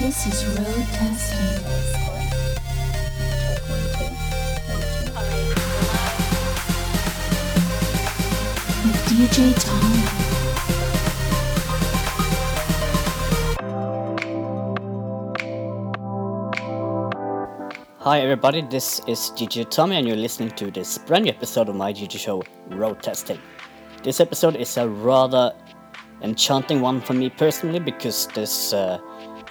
This is road testing. DJ Tom. Hi everybody, this is DJ Tommy and you're listening to this brand new episode of my DJ show, Road Testing. This episode is a rather enchanting one for me personally because this uh,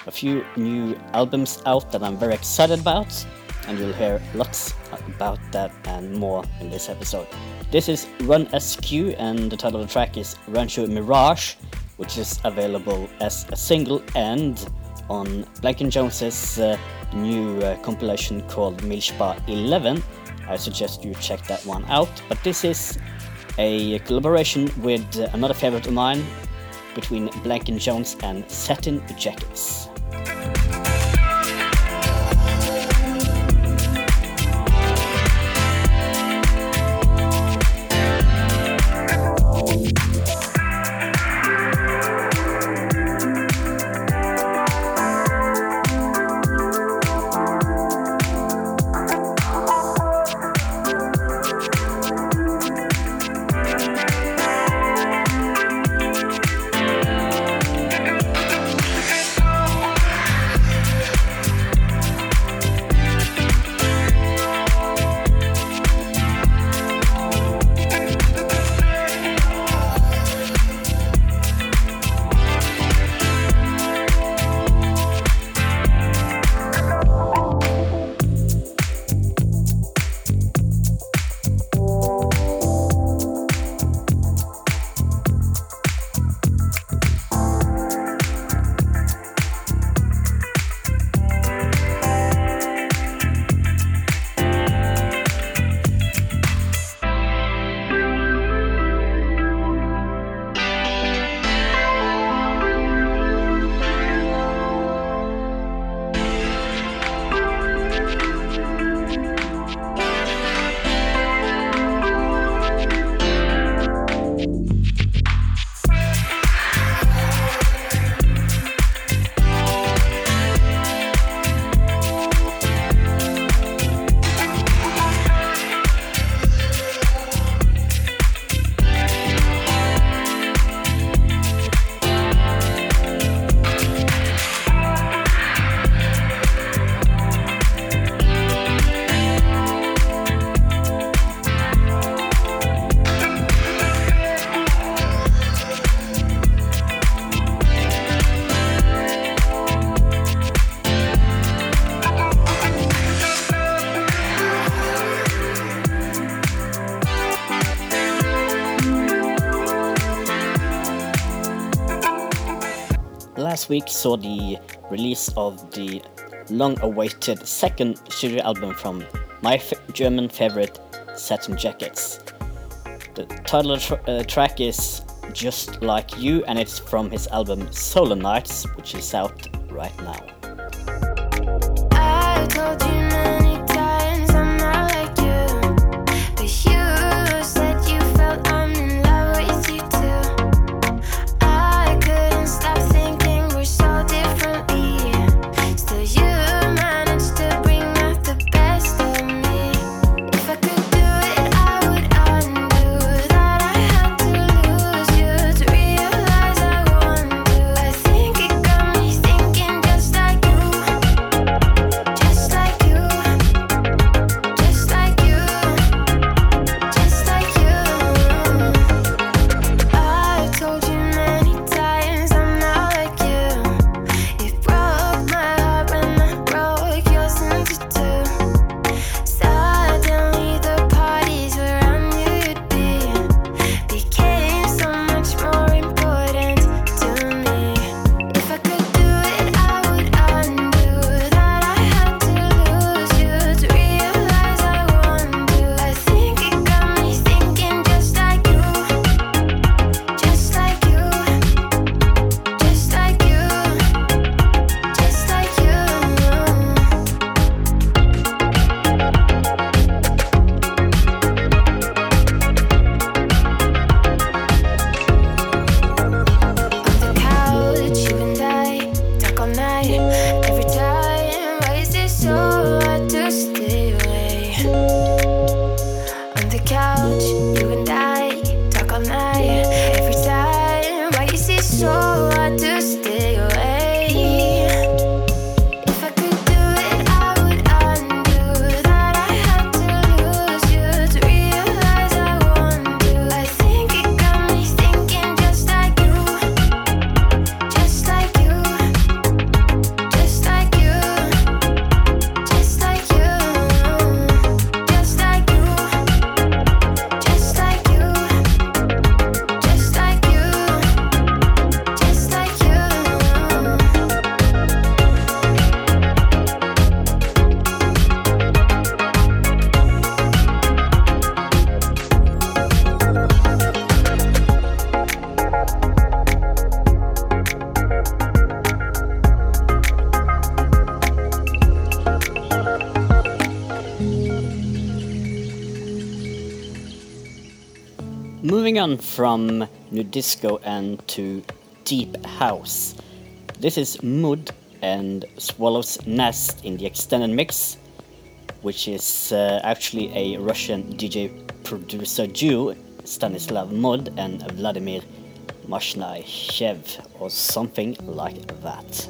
a few new albums out that I'm very excited about and you'll hear lots about that and more in this episode. This is Run SQ and the title of the track is Rancho Mirage which is available as a single and on Blank & Jones's uh, new uh, compilation called Milchbar 11. I suggest you check that one out. But this is a collaboration with another favorite of mine between Blank & Jones and Satin Jackets. Thank you. Last week saw the release of the long awaited second studio album from my German favorite Satin Jackets. The title tr uh, track is Just Like You and it's from his album Solar Nights, which is out right now. From new disco and to deep house. This is Mud and Swallow's Nest in the extended mix, which is uh, actually a Russian DJ producer duo, Stanislav Mud and Vladimir Mashnayev, or something like that.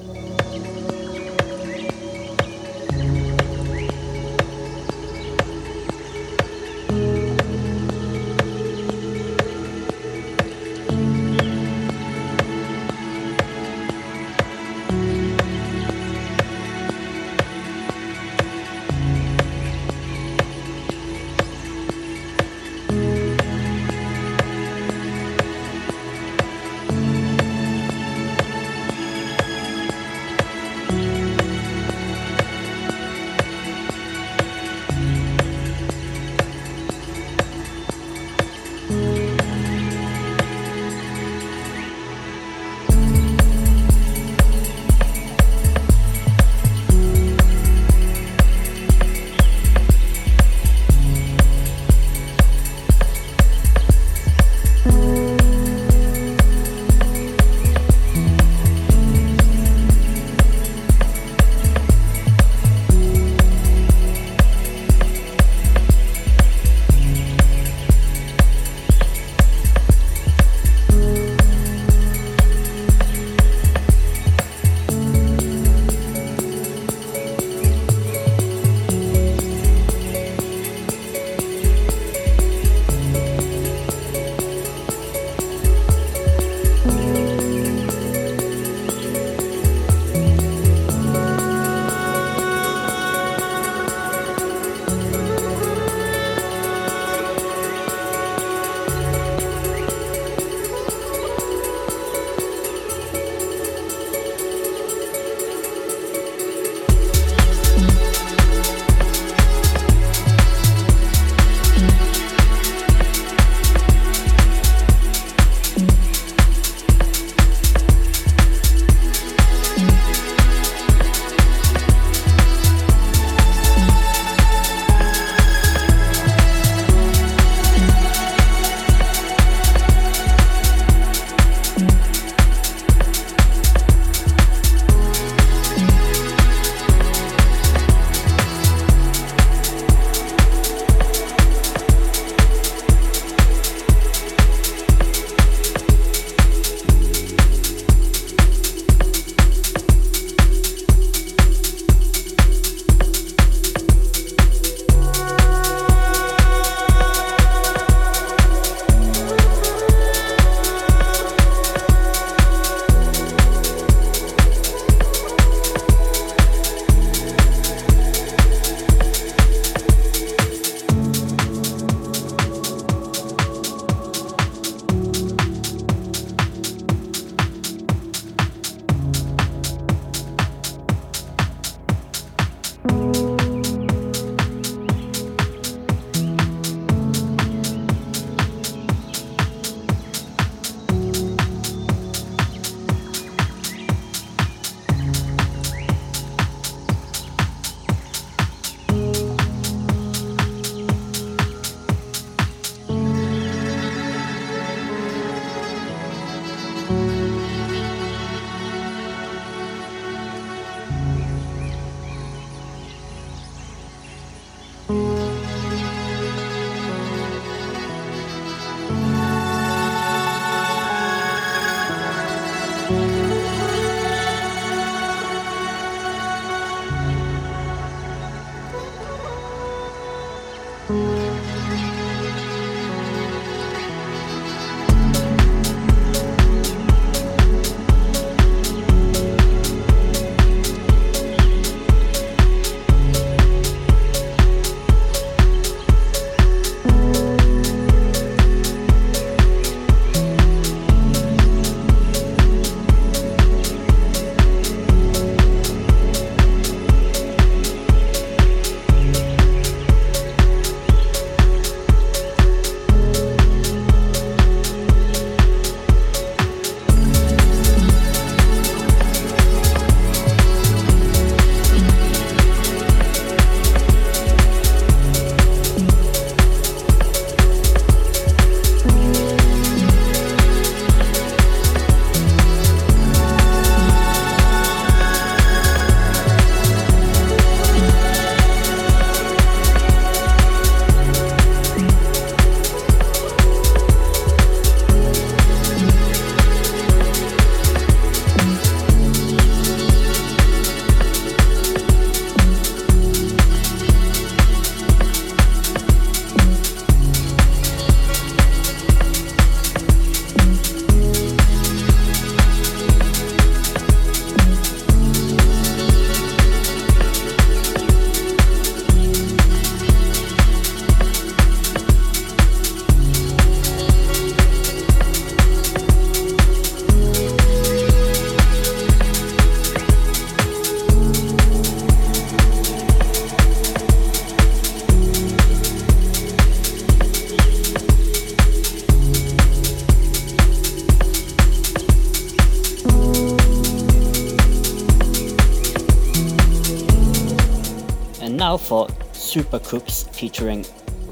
Super Cooks featuring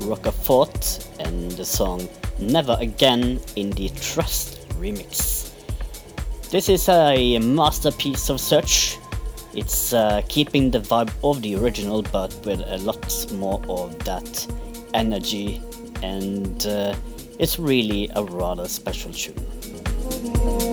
Rockafort and the song Never Again in the Trust remix. This is a masterpiece of such. It's uh, keeping the vibe of the original but with a lot more of that energy and uh, it's really a rather special tune.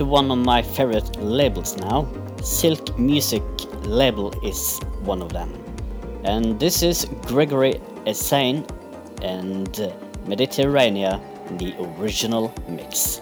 To one of my favorite labels now, Silk Music label is one of them. And this is Gregory Esayan and Mediterranean, the original mix.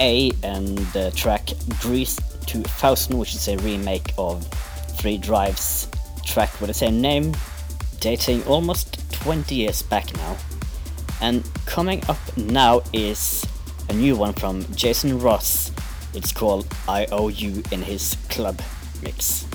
A and the track Greece 2000, which is a remake of Three Drives track with the same name, dating almost 20 years back now. And coming up now is a new one from Jason Ross. It's called IOU in his club mix.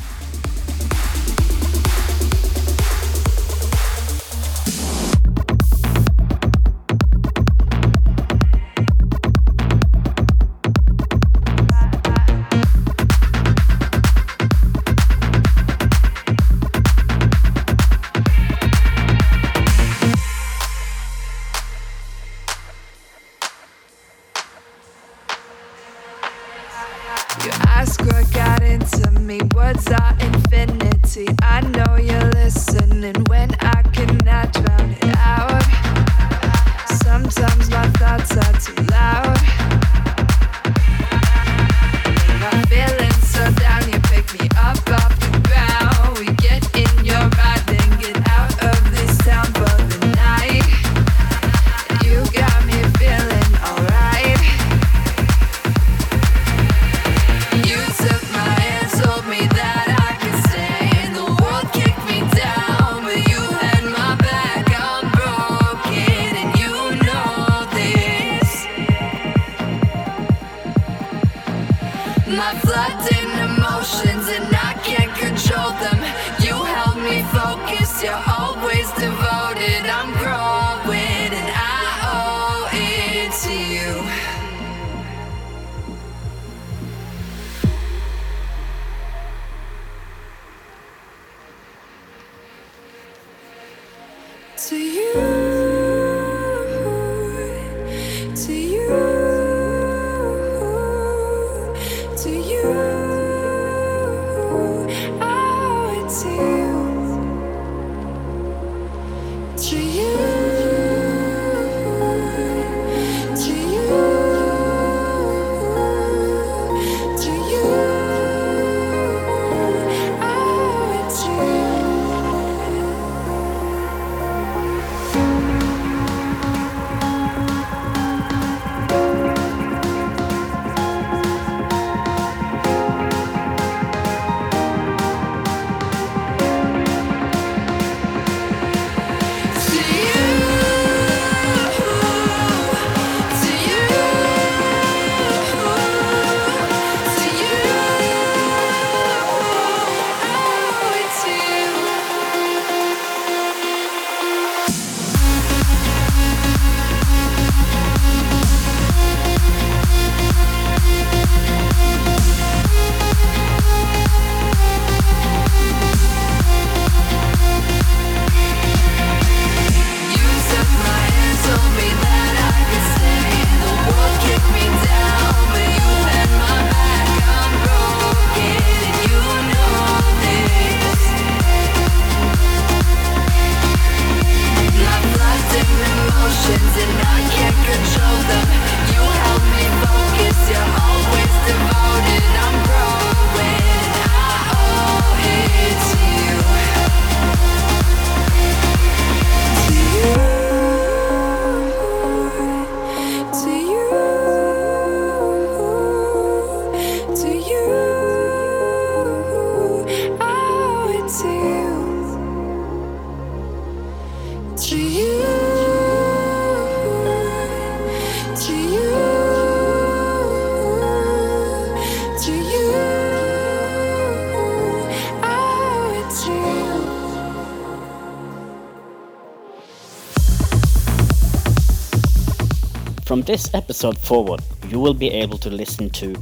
this episode forward, you will be able to listen to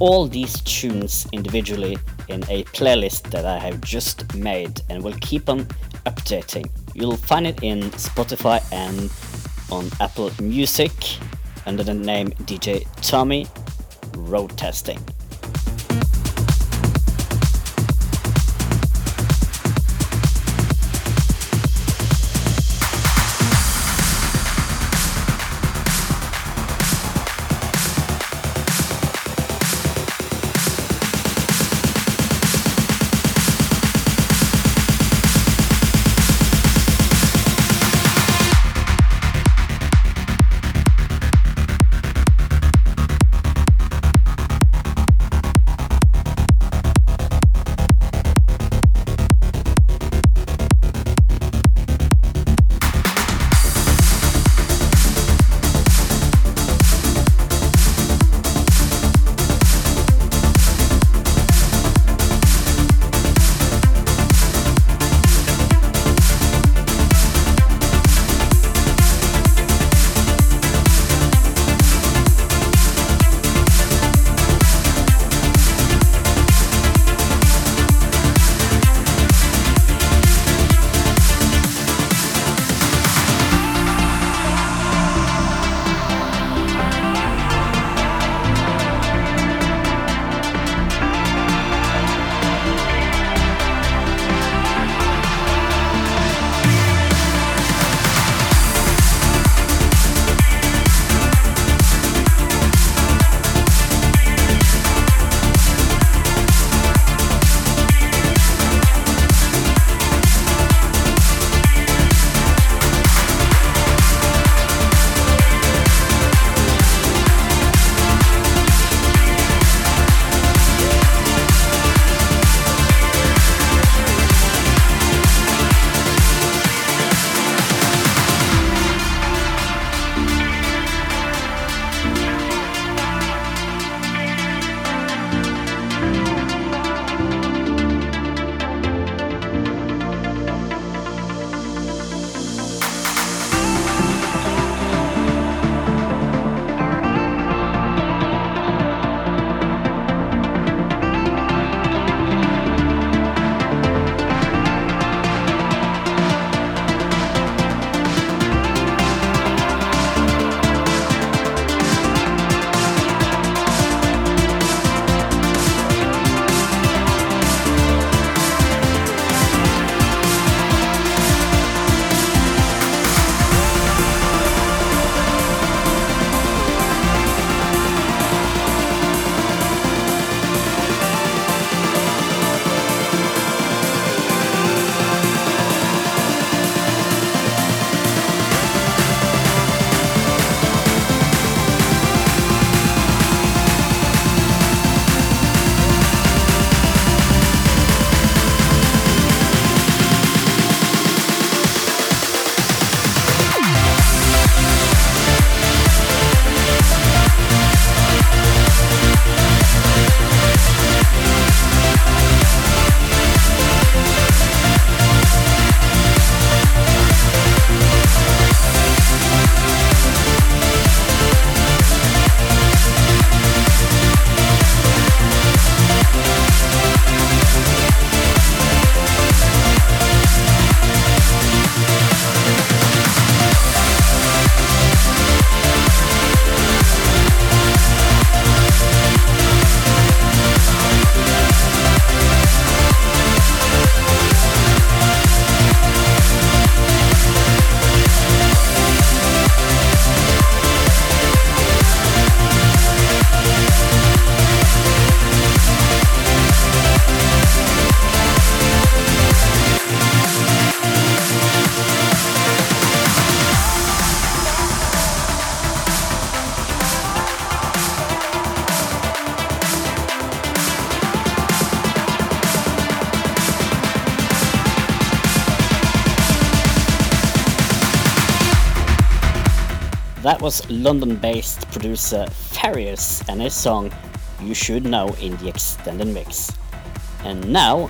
all these tunes individually in a playlist that I have just made and will keep on updating. You'll find it in Spotify and on Apple Music under the name DJ Tommy Road Testing. London based producer Farius and his song You Should Know in the extended mix. And now,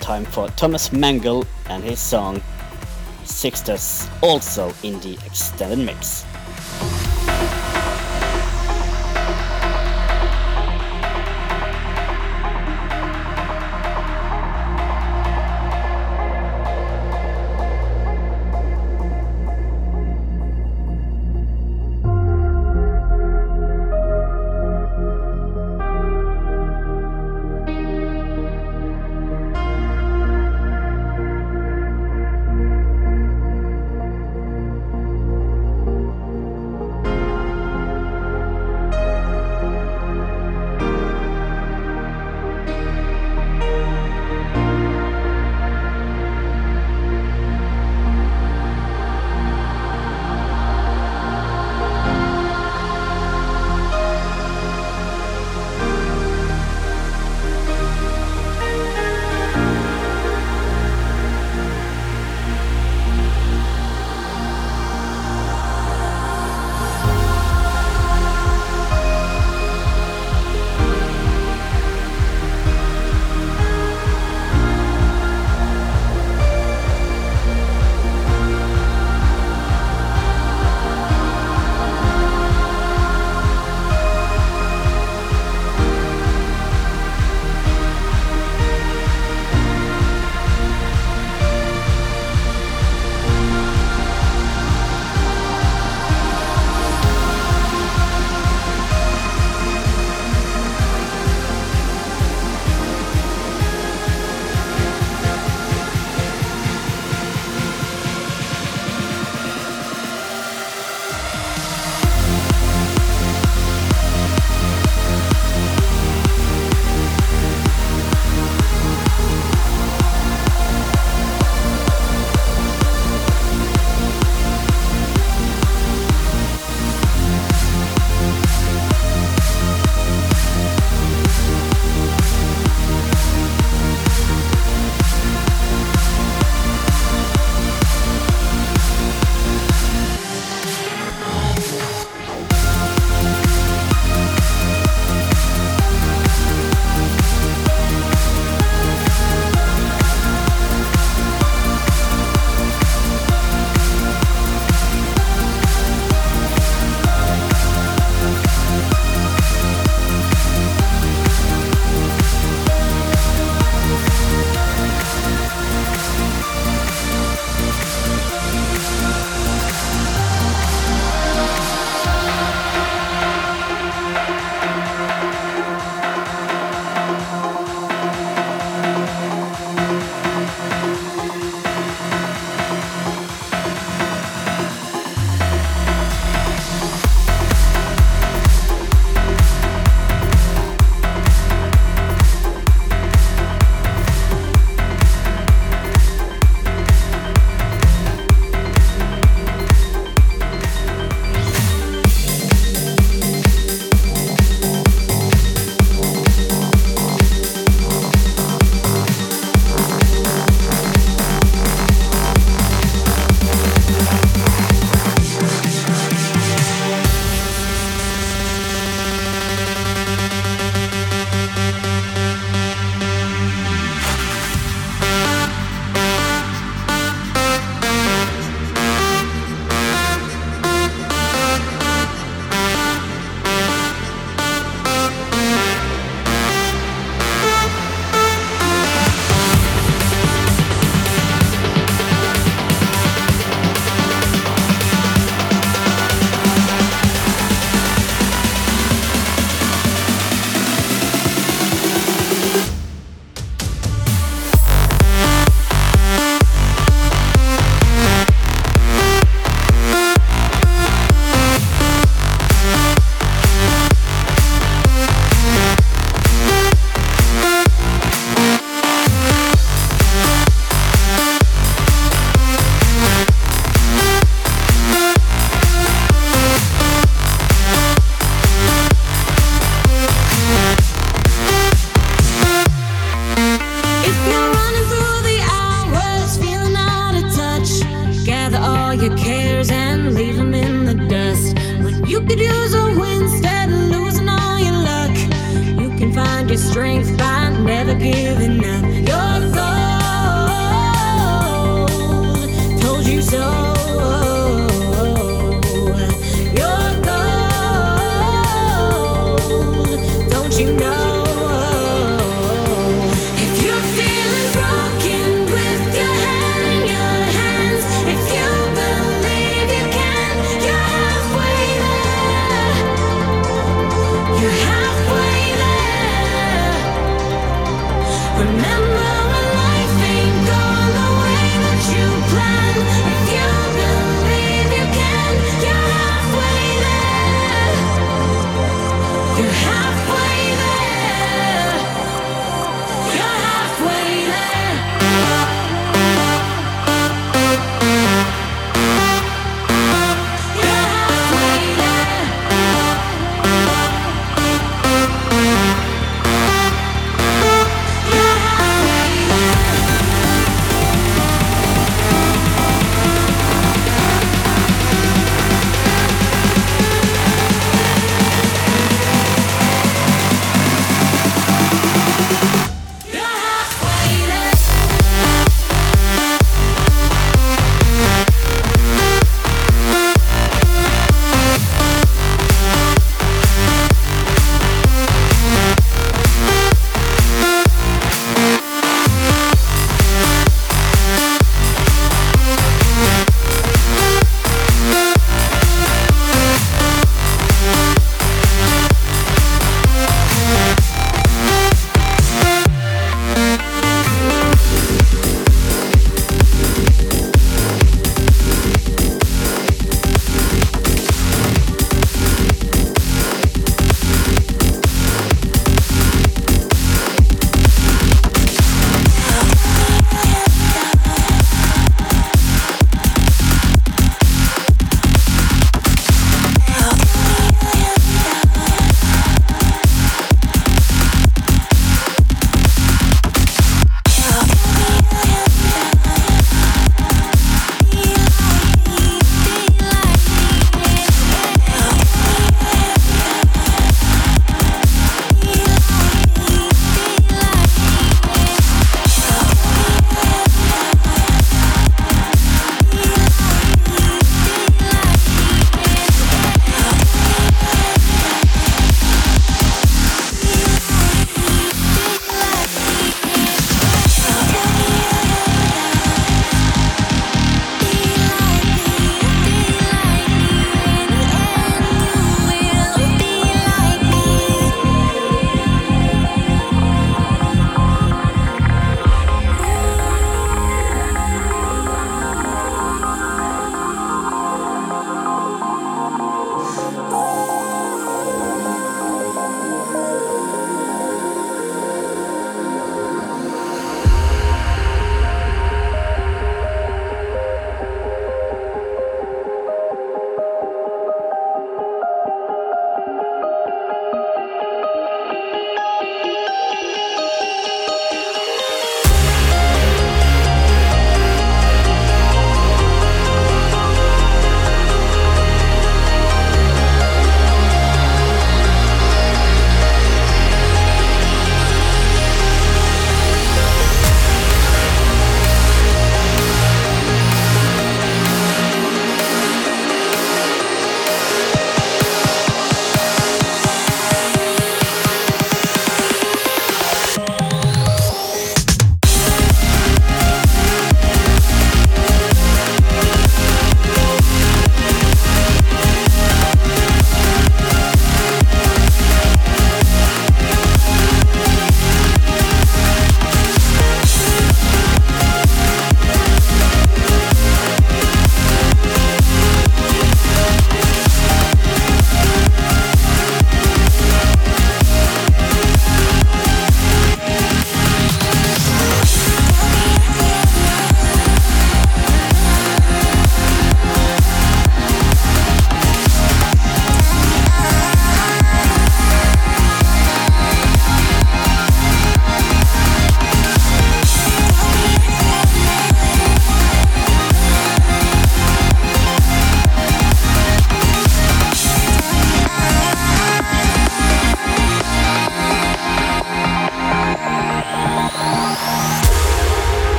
time for Thomas Mangle and his song Sixtus, also in the extended mix.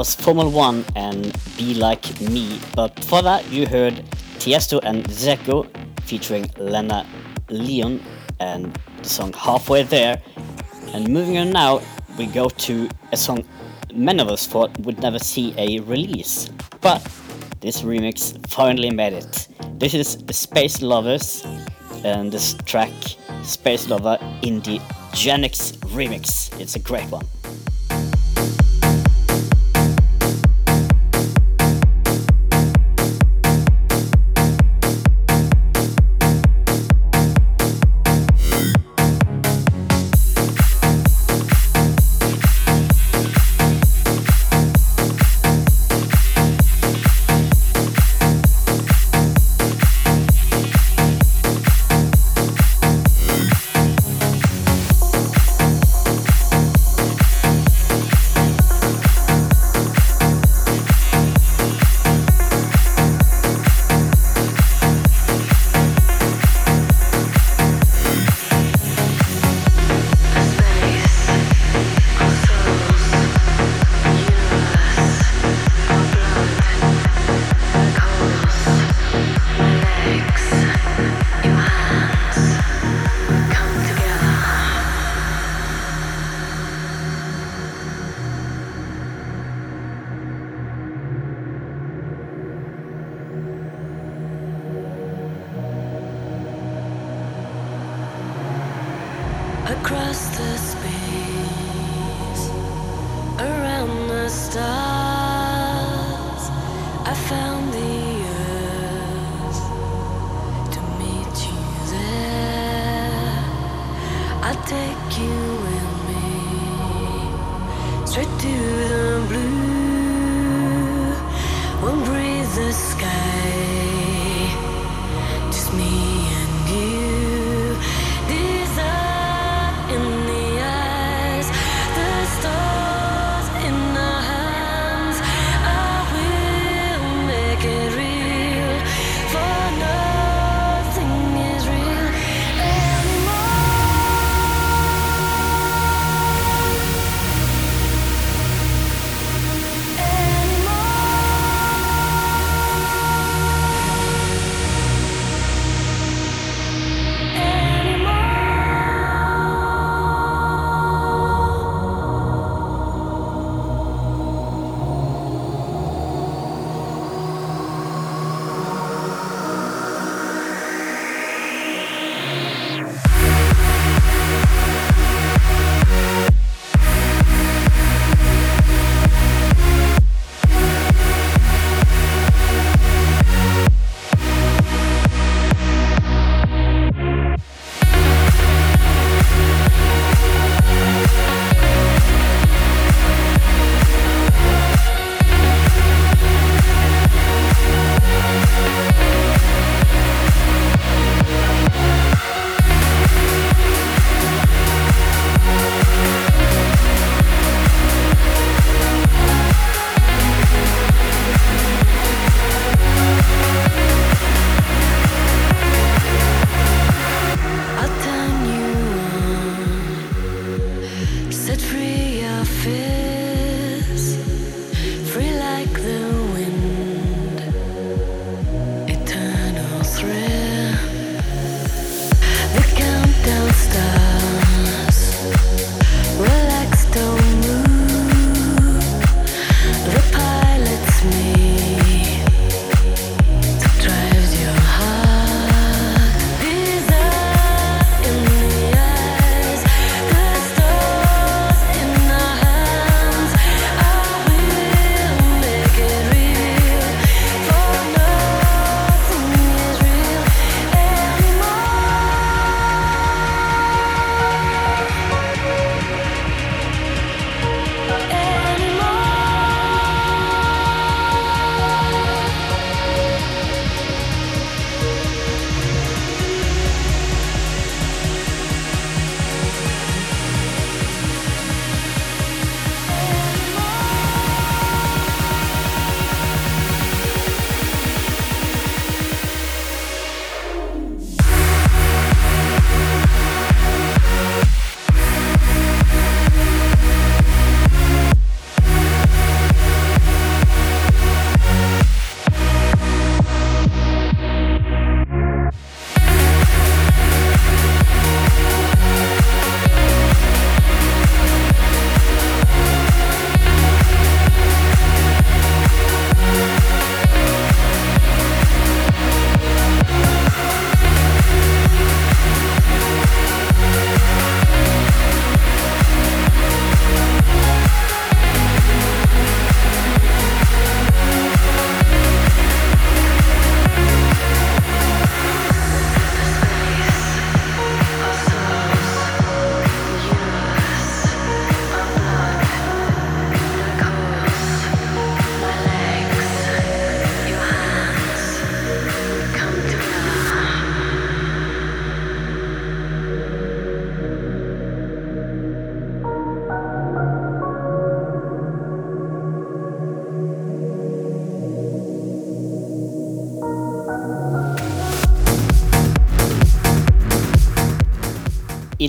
Was Formula One and Be Like Me. But for that, you heard Tiesto and Zeko featuring Lena Leon and the song Halfway There. And moving on now, we go to a song many of us thought would never see a release. But this remix finally made it. This is Space Lovers and this track Space Lover Indie Genix Remix. It's a great one.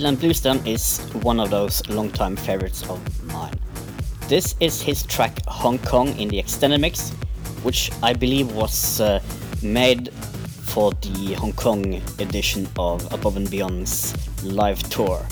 Ilan Bluestone is one of those longtime favorites of mine. This is his track Hong Kong in the extended mix, which I believe was uh, made for the Hong Kong edition of Above and Beyond's live tour.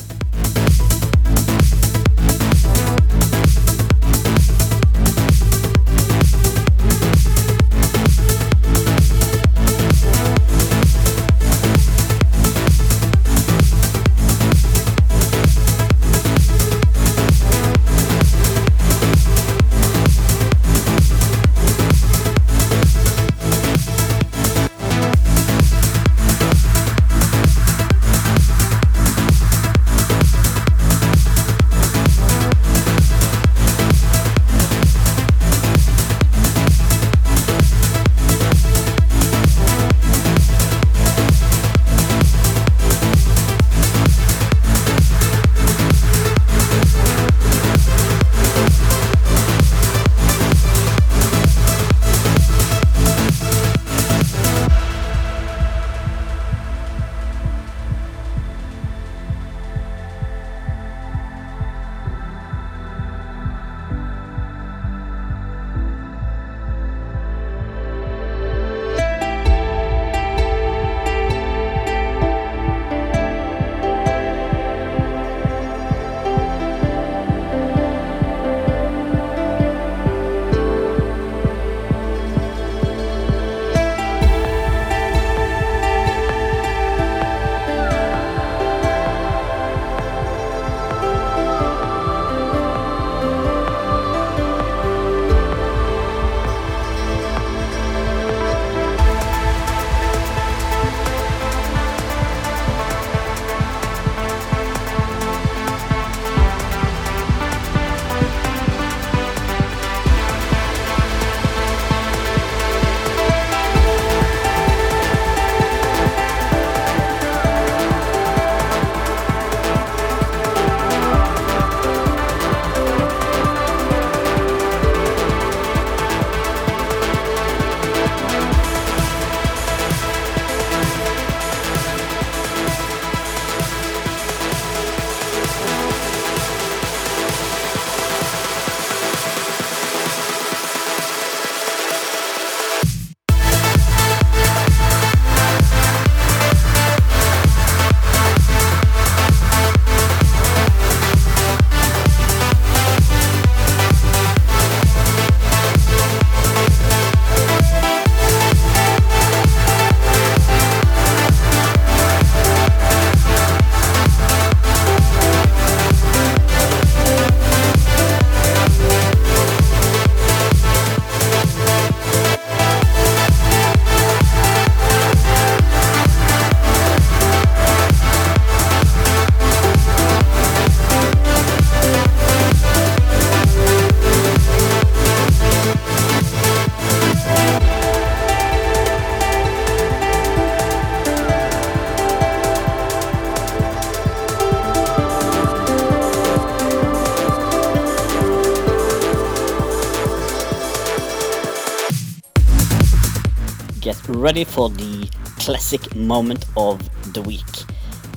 Ready for the classic moment of the week.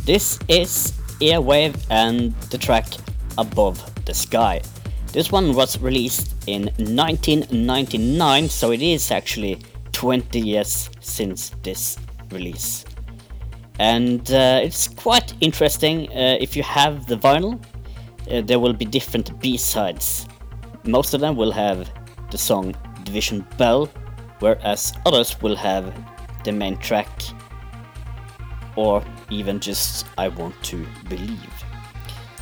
This is Airwave and the track Above the Sky. This one was released in 1999, so it is actually 20 years since this release. And uh, it's quite interesting. Uh, if you have the vinyl, uh, there will be different B sides. Most of them will have the song Division Bell, whereas others will have the main track or even just I Want to Believe.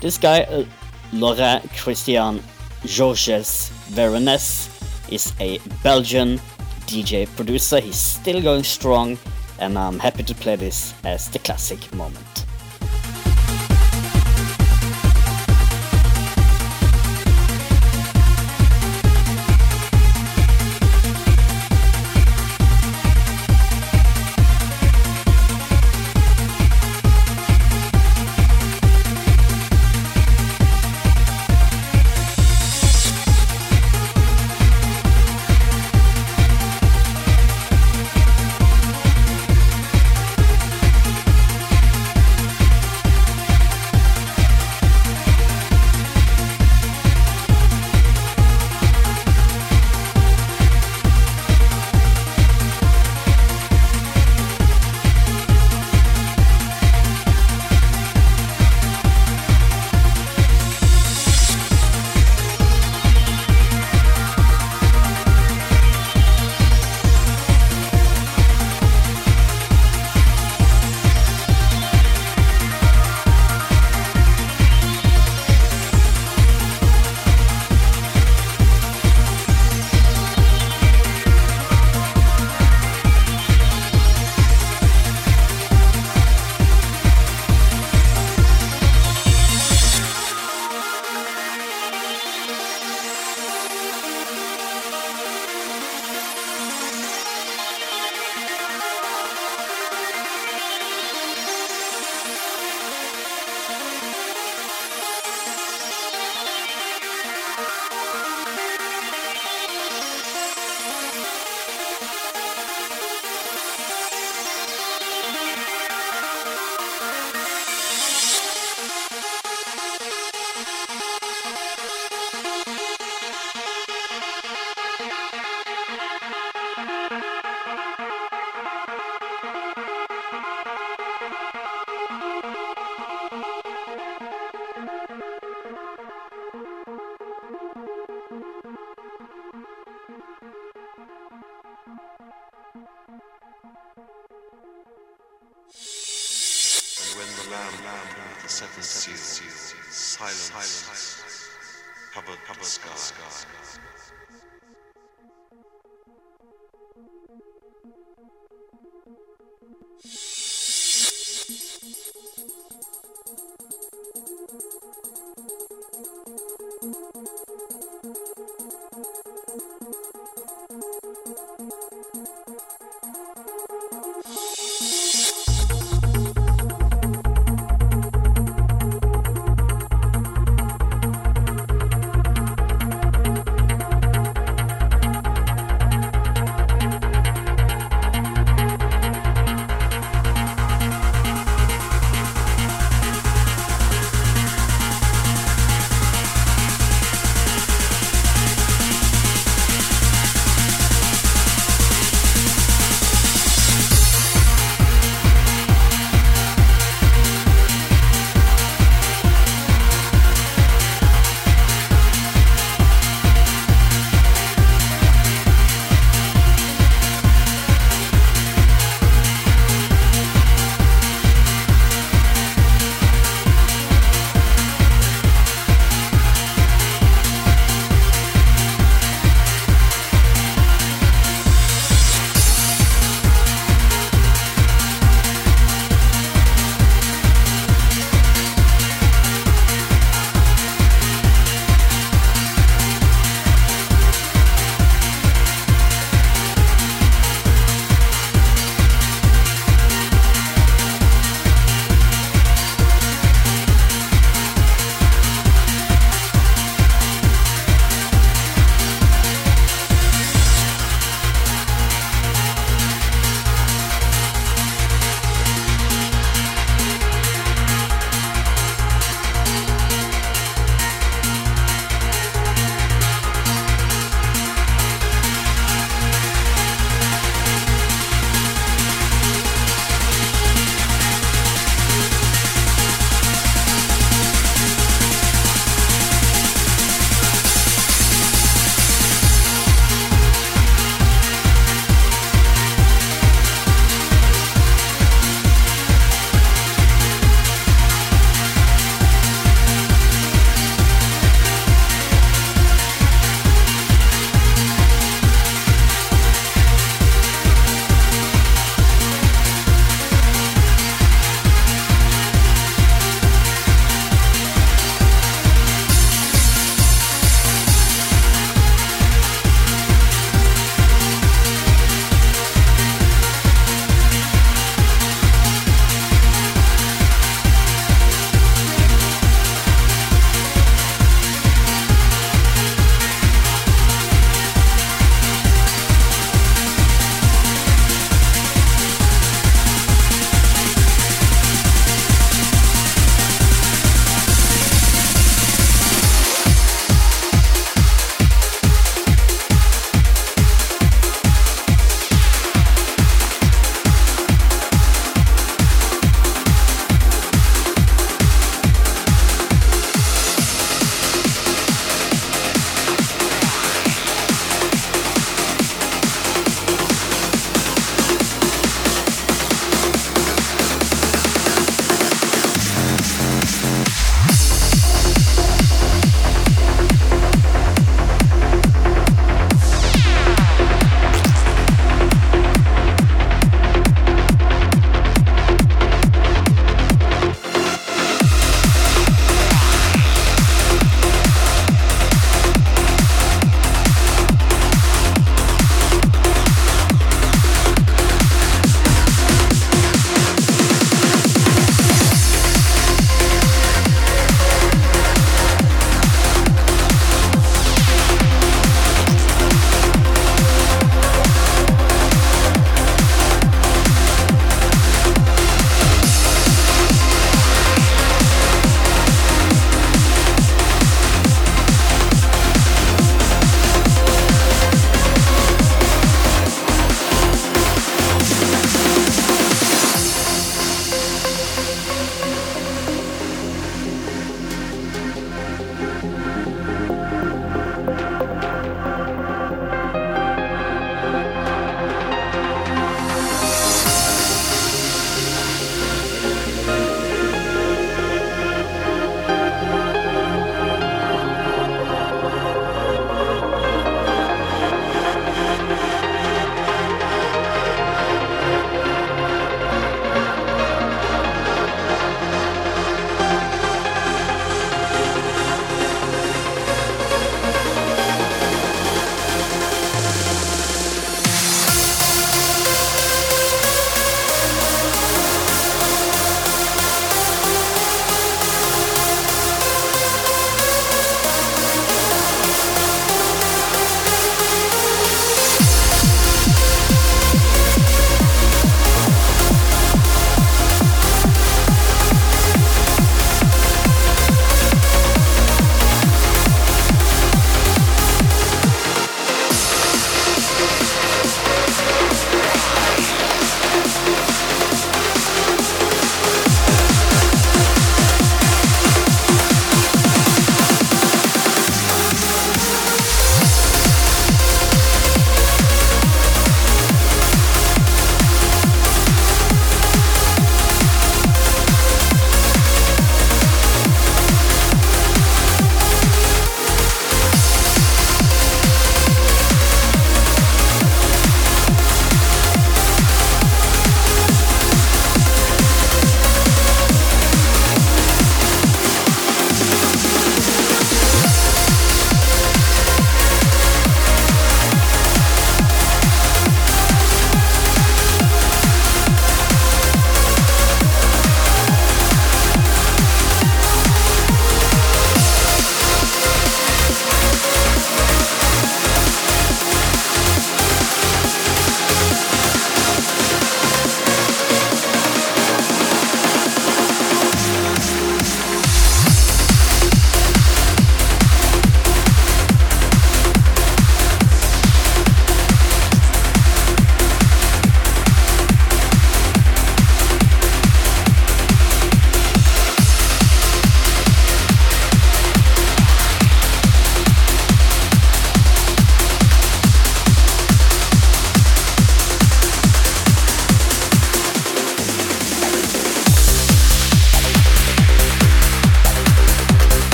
This guy, uh, Laurent Christian Georges Veronnez, is a Belgian DJ producer. He's still going strong, and I'm happy to play this as the classic moment.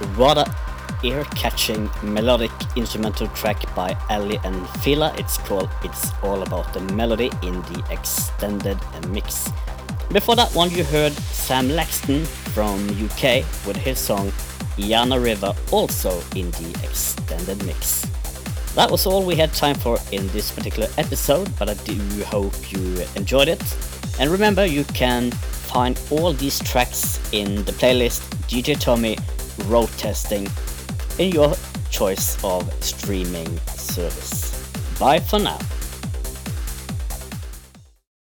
Was the rather ear-catching melodic instrumental track by Aly and Fila. It's called It's All About the Melody in the extended mix. Before that one you heard Sam Laxton from UK with his song Yana River also in the extended mix. That was all we had time for in this particular episode, but I do hope you enjoyed it. And remember, you can find all these tracks in the playlist DJ Tommy Road Testing in your choice of streaming service. Bye for now.